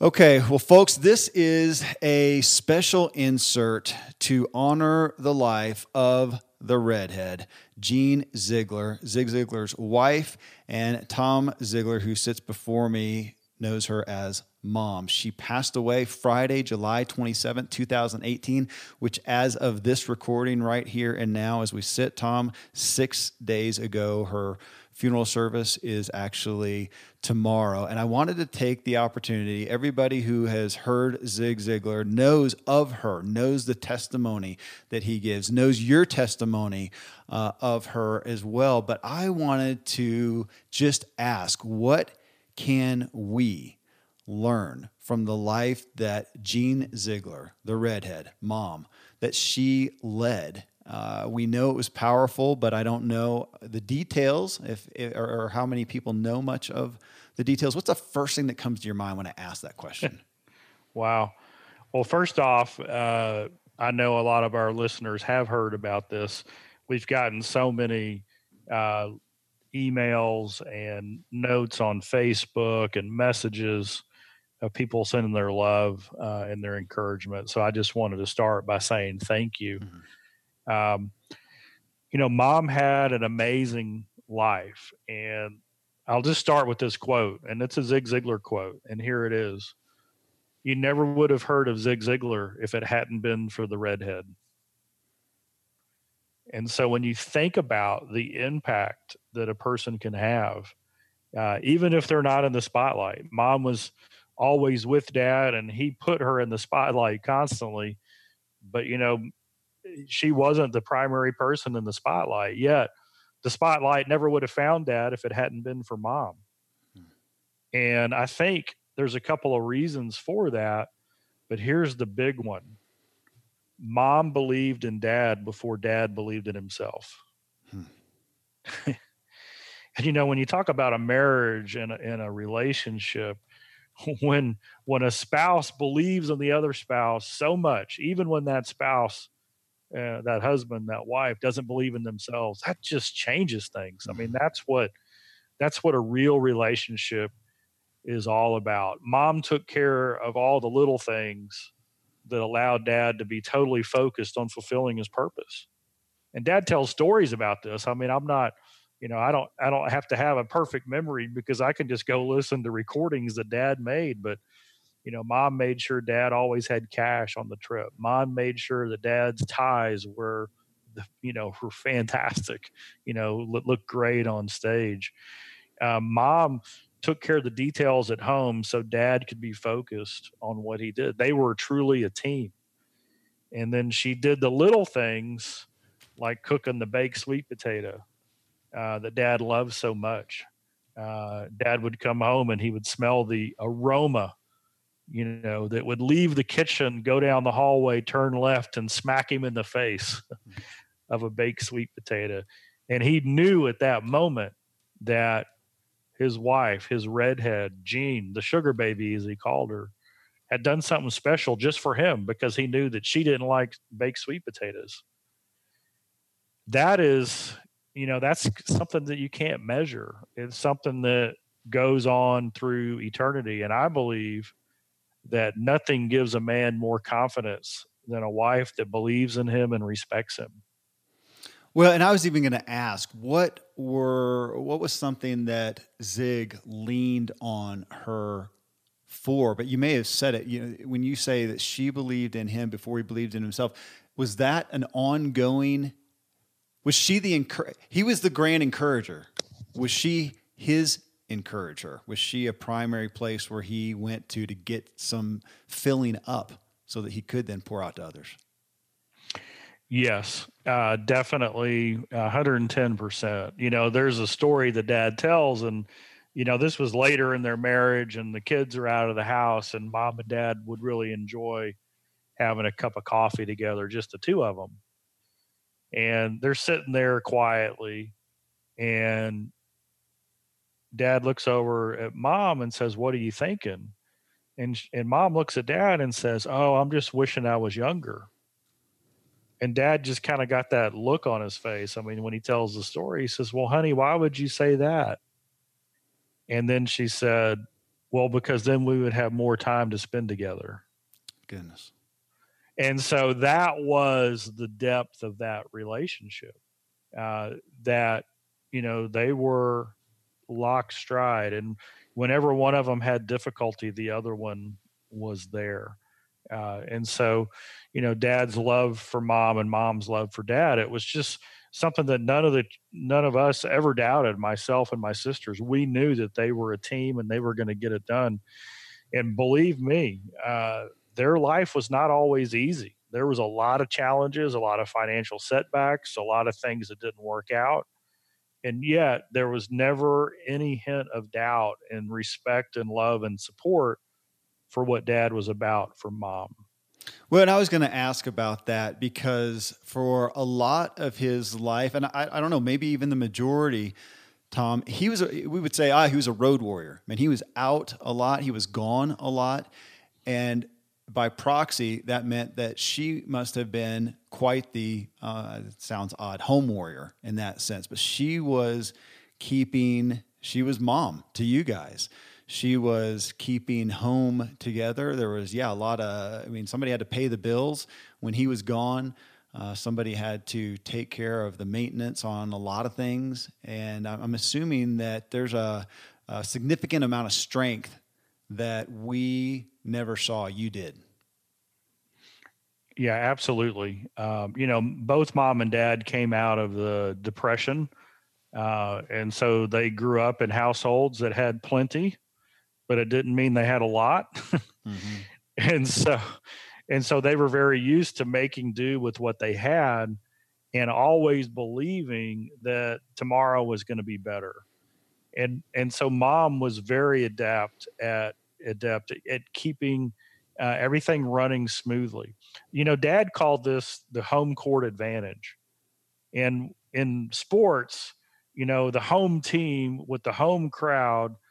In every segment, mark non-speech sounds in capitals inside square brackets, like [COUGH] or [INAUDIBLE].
Okay, well, folks, this is a special insert to honor the life of the redhead, Jean Ziglar, Zig Ziglar's wife, and Tom Ziglar, who sits before me, knows her as mom. She passed away Friday, July 27, 2018, which, as of this recording right here and now, as we sit, Tom, six days ago, her funeral service is actually tomorrow. And I wanted to take the opportunity, everybody who has heard Zig Ziglar knows of her, knows the testimony that he gives, knows your testimony uh, of her as well. But I wanted to just ask what can we learn from the life that Jean Ziglar, the redhead mom, that she led uh, we know it was powerful, but I don't know the details if, or, or, how many people know much of the details. What's the first thing that comes to your mind when I ask that question? [LAUGHS] wow. Well, first off, uh, I know a lot of our listeners have heard about this. We've gotten so many uh, emails and notes on Facebook and messages of people sending their love uh, and their encouragement. So I just wanted to start by saying thank you. Mm-hmm um, you know, mom had an amazing life. And I'll just start with this quote, and it's a Zig Ziglar quote. And here it is You never would have heard of Zig Ziglar if it hadn't been for the redhead. And so when you think about the impact that a person can have, uh, even if they're not in the spotlight, mom was always with dad and he put her in the spotlight constantly. But, you know, she wasn't the primary person in the spotlight yet the spotlight never would have found dad if it hadn't been for mom hmm. and i think there's a couple of reasons for that but here's the big one mom believed in dad before dad believed in himself hmm. [LAUGHS] and you know when you talk about a marriage and a, and a relationship [LAUGHS] when when a spouse believes in the other spouse so much even when that spouse uh, that husband, that wife doesn't believe in themselves, that just changes things. I mean, mm-hmm. that's what that's what a real relationship is all about. Mom took care of all the little things that allowed dad to be totally focused on fulfilling his purpose. And dad tells stories about this. I mean, I'm not, you know, I don't I don't have to have a perfect memory because I can just go listen to recordings that dad made, but you know, mom made sure dad always had cash on the trip. Mom made sure that dad's ties were, you know, were fantastic. [LAUGHS] You know, look, look great on stage. Um, mom took care of the details at home so dad could be focused on what he did. They were truly a team. And then she did the little things like cooking the baked sweet potato uh, that dad loved so much. Uh, dad would come home and he would smell the aroma you know, that would leave the kitchen, go down the hallway, turn left, and smack him in the face [LAUGHS] of a baked sweet potato. And he knew at that moment that his wife, his redhead, Jean, the sugar baby, as he called her, had done something special just for him because he knew that she didn't like baked sweet potatoes. That is, you know, that's something that you can't measure. It's something that goes on through eternity. And I believe that nothing gives a man more confidence than a wife that believes in him and respects him. Well, and I was even going to ask what were what was something that Zig leaned on her for, but you may have said it. You know, when you say that she believed in him before he believed in himself, was that an ongoing? Was she the he was the grand encourager? Was she his encourage her? Was she a primary place where he went to to get some filling up so that he could then pour out to others? Yes, uh, definitely 110%. You know, there's a story the dad tells, and, you know, this was later in their marriage, and the kids are out of the house, and mom and dad would really enjoy having a cup of coffee together, just the two of them. And they're sitting there quietly, and dad looks over at mom and says, What are you thinking? And, and mom looks at dad and says, Oh, I'm just wishing I was younger. And dad just kind of got that look on his face. I mean, when he tells the story, he says, Well, honey, why would you say that? And then she said, Well, because then we would have more time to spend together. Goodness. And so that was the depth of that relationship. Uh, that, you know, they were lock stride. And whenever one of them had difficulty, the other one was there. Uh, and so, you know, dad's love for mom and mom's love for dad, it was just something that none of the none of us ever doubted myself and my sisters we knew that they were a team and they were going to get it done and believe me uh, their life was not always easy there was a lot of challenges a lot of financial setbacks a lot of things that didn't work out and yet there was never any hint of doubt and respect and love and support for what dad was about for mom well, and I was going to ask about that because for a lot of his life, and I, I don't know, maybe even the majority, Tom, he was, we would say, ah, he was a road warrior. I mean, he was out a lot, he was gone a lot. And by proxy, that meant that she must have been quite the, uh, sounds odd, home warrior in that sense. But she was keeping, she was mom to you guys she was keeping home together. There was, yeah, a lot of, I mean, somebody had to pay the bills when he was gone. Uh, somebody had to take care of the maintenance on a lot of things. And I'm assuming that there's a, a significant amount of strength that we never saw. You did. Yeah, absolutely. Um, you know, both mom and dad came out of the depression. Uh, and so they grew up in households that had plenty but it didn't mean they had a lot. mm-hmm. [LAUGHS] And so, and so they were very used to making do with what they had and always believing that tomorrow was going to be better. And, and so mom was very adept at adept at keeping uh, everything running smoothly. You know, dad called this the home court advantage. And in sports, you know, the home team with the home crowd –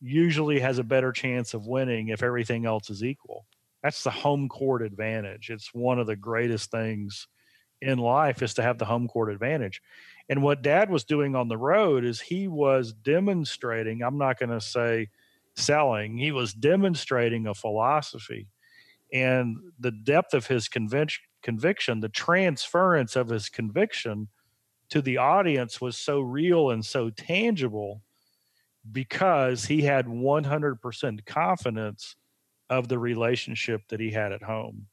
usually has a better chance of winning if everything else is equal. That's the home court advantage. It's one of the greatest things in life is to have the home court advantage. And what dad was doing on the road is he was demonstrating, I'm not going to say selling, he was demonstrating a philosophy and the depth of his conviction, conviction, the transference of his conviction to the audience was so real and so tangible because he had 100% confidence of the relationship that he had at home.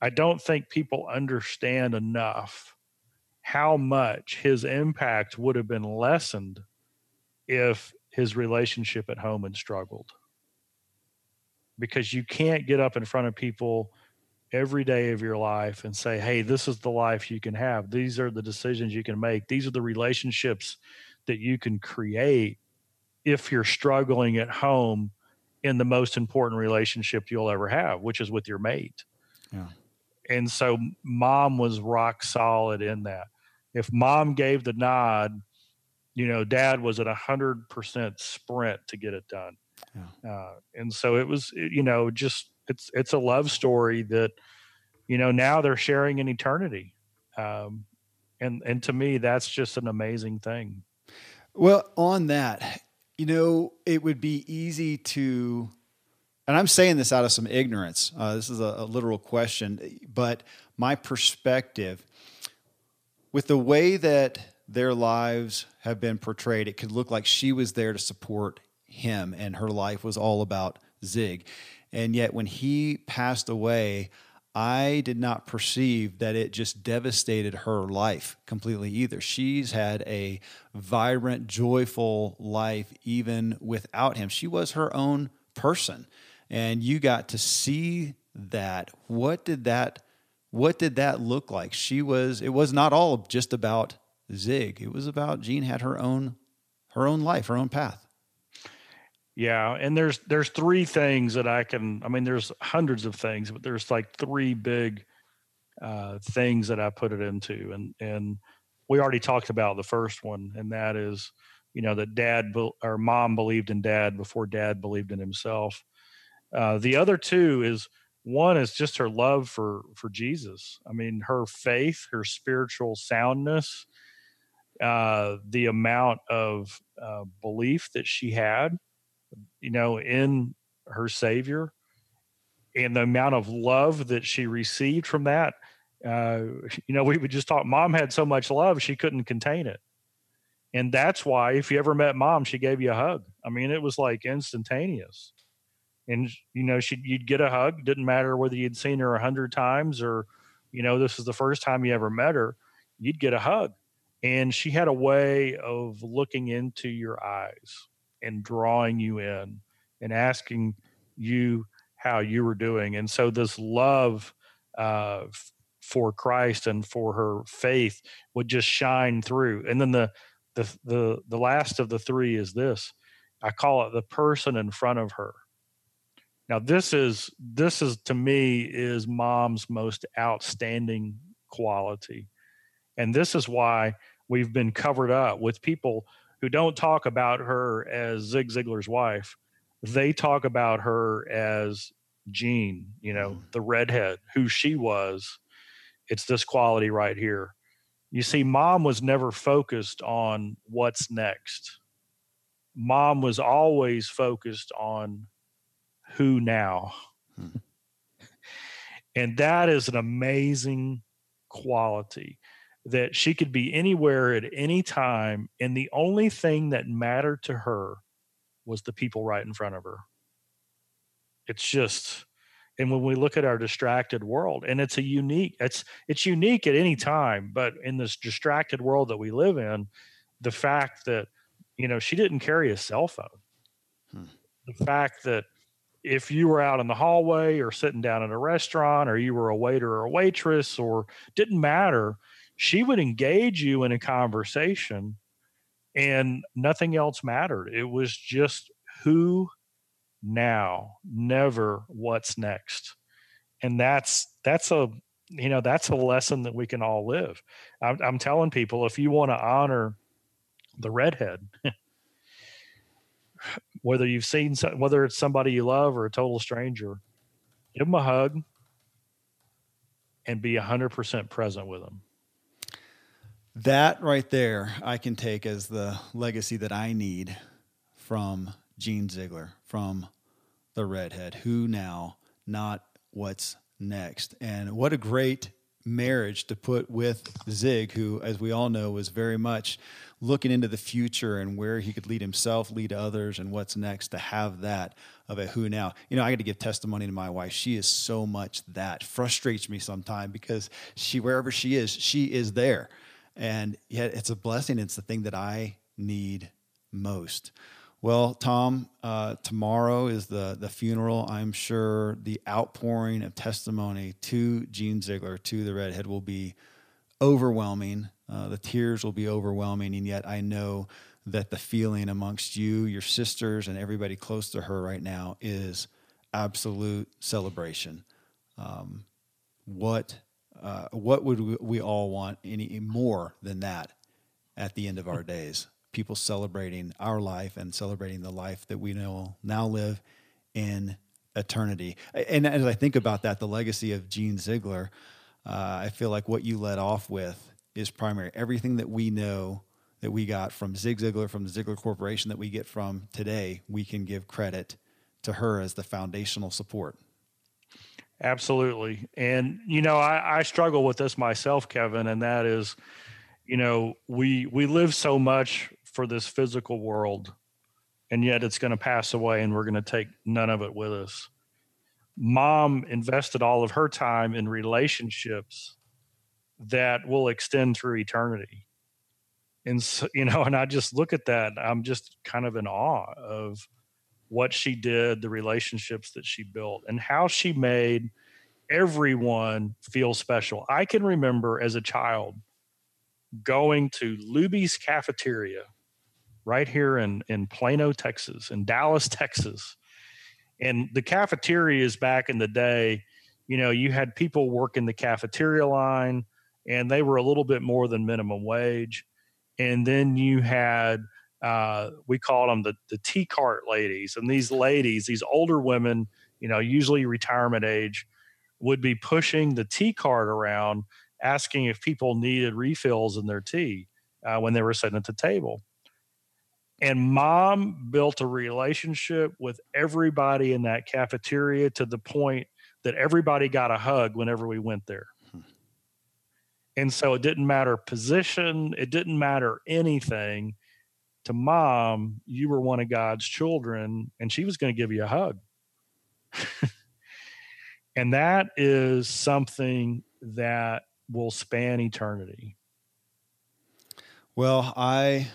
I don't think people understand enough how much his impact would have been lessened if his relationship at home had struggled. Because you can't get up in front of people every day of your life and say, hey, this is the life you can have. These are the decisions you can make. These are the relationships that you can create if you're struggling at home in the most important relationship you'll ever have, which is with your mate. Yeah. And so mom was rock solid in that. If mom gave the nod, you know, dad was at a hundred percent sprint to get it done. Yeah. Uh, and so it was, you know, just it's it's a love story that, you know, now they're sharing in eternity. Um, and and to me, that's just an amazing thing. Well, on that, you know, it would be easy to, and I'm saying this out of some ignorance. Uh, this is a, a literal question, but my perspective with the way that their lives have been portrayed, it could look like she was there to support him and her life was all about Zig. And yet, when he passed away, I did not perceive that it just devastated her life completely either. She's had a vibrant, joyful life even without him. She was her own person. And you got to see that. What did that what did that look like? She was it was not all just about Zig. It was about Jean had her own her own life, her own path. Yeah, and there's there's three things that I can. I mean, there's hundreds of things, but there's like three big uh, things that I put it into, and and we already talked about the first one, and that is, you know, that dad be, or mom believed in dad before dad believed in himself. Uh, the other two is one is just her love for for Jesus. I mean, her faith, her spiritual soundness, uh, the amount of uh, belief that she had you know, in her Savior and the amount of love that she received from that. Uh, you know, we would just talk, mom had so much love, she couldn't contain it. And that's why, if you ever met mom, she gave you a hug. I mean, it was like instantaneous. And, you know, she, you'd get a hug. Didn't matter whether you'd seen her a hundred times or, you know, this is the first time you ever met her, you'd get a hug. And she had a way of looking into your eyes and drawing you in and asking you how you were doing. And so this love uh, for Christ and for her faith would just shine through. And then the the the the last of the three is this. I call it the person in front of her. Now this is this is to me is mom's most outstanding quality. And this is why we've been covered up with people who don't talk about her as Zig Ziglar's wife. They talk about her as Jean, you know, mm. the redhead, who she was. It's this quality right here. You see, mom was never focused on what's next. Mom was always focused on who now. Hmm. and that is an amazing quality that she could be anywhere at any time. And the only thing that mattered to her was the people right in front of her. It's just, and when we look at our distracted world, and it's a unique, it's it's unique at any time, but in this distracted world that we live in, the fact that you know she didn't carry a cell phone, hmm. the fact that if you were out in the hallway or sitting down at a restaurant or you were a waiter or a waitress or didn't matter she would engage you in a conversation and nothing else mattered. It was just who now, never what's next. And that's that's a you know that's a lesson that we can all live. I'm, I'm telling people if you want to honor the redhead, [LAUGHS] whether you've seen whether it's somebody you love or a total stranger, give them a hug and be 100% present with them. That right there, I can take as the legacy that I need from Jean Ziglar, from the redhead. Who now, not what's next. And what a great marriage to put with Zig, who, as we all know, was very much looking into the future and where he could lead himself, lead others, and what's next to have that of a who now. You know, I got to give testimony to my wife. She is so much that frustrates me sometimes because she, wherever she is, she is there. And yet it's a blessing. It's the thing that I need most. Well, Tom, uh, tomorrow is the, the funeral. I'm sure the outpouring of testimony to Jean Ziglar, to the redhead, will be overwhelming. Uh, the tears will be overwhelming. And yet I know that the feeling amongst you, your sisters, and everybody close to her right now is absolute celebration. Um, what uh, what would we, all want any more than that at the end of our days? People celebrating our life and celebrating the life that we know now live in eternity. And as I think about that, the legacy of Jean Ziglar, uh, I feel like what you led off with is primary. Everything that we know that we got from Zig Ziglar, from the Ziglar Corporation, that we get from today, we can give credit to her as the foundational support. Absolutely. And, you know, I, I struggle with this myself, Kevin, and that is, you know, we we live so much for this physical world, and yet it's going to pass away and we're going to take none of it with us. Mom invested all of her time in relationships that will extend through eternity. And so, [LAUGHS] you know, and I just look at that, I'm just kind of in awe of what she did, the relationships that she built, and how she made everyone feel special. I can remember as a child going to Luby's cafeteria right here in, in Plano, Texas, in Dallas, Texas. And the cafeterias back in the day, you know, you had people working the cafeteria line and they were a little bit more than minimum wage. And then you had uh, we called them the the tea cart ladies, and these ladies, these older women, you know, usually retirement age, would be pushing the tea cart around, asking if people needed refills in their tea uh, when they were sitting at the table. And mom built a relationship with everybody in that cafeteria to the point that everybody got a hug whenever we went there. Hmm. And so it didn't matter position, it didn't matter anything. To mom, you were one of God's children, and she was going to give you a hug. [LAUGHS] and that is something that will span eternity. Well, I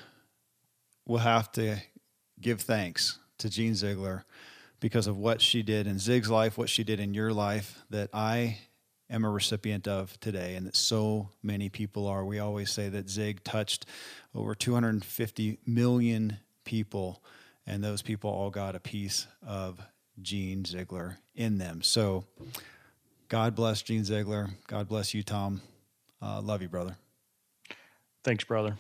will have to give thanks to Jean Ziglar because of what she did in Zig's life, what she did in your life, that I am a recipient of today, and that so many people are. We always say that Zig touched over 250 million people, and those people all got a piece of Jean Ziglar in them. So, God bless Jean Ziglar. God bless you, Tom. Uh, love you, brother. Thanks, brother.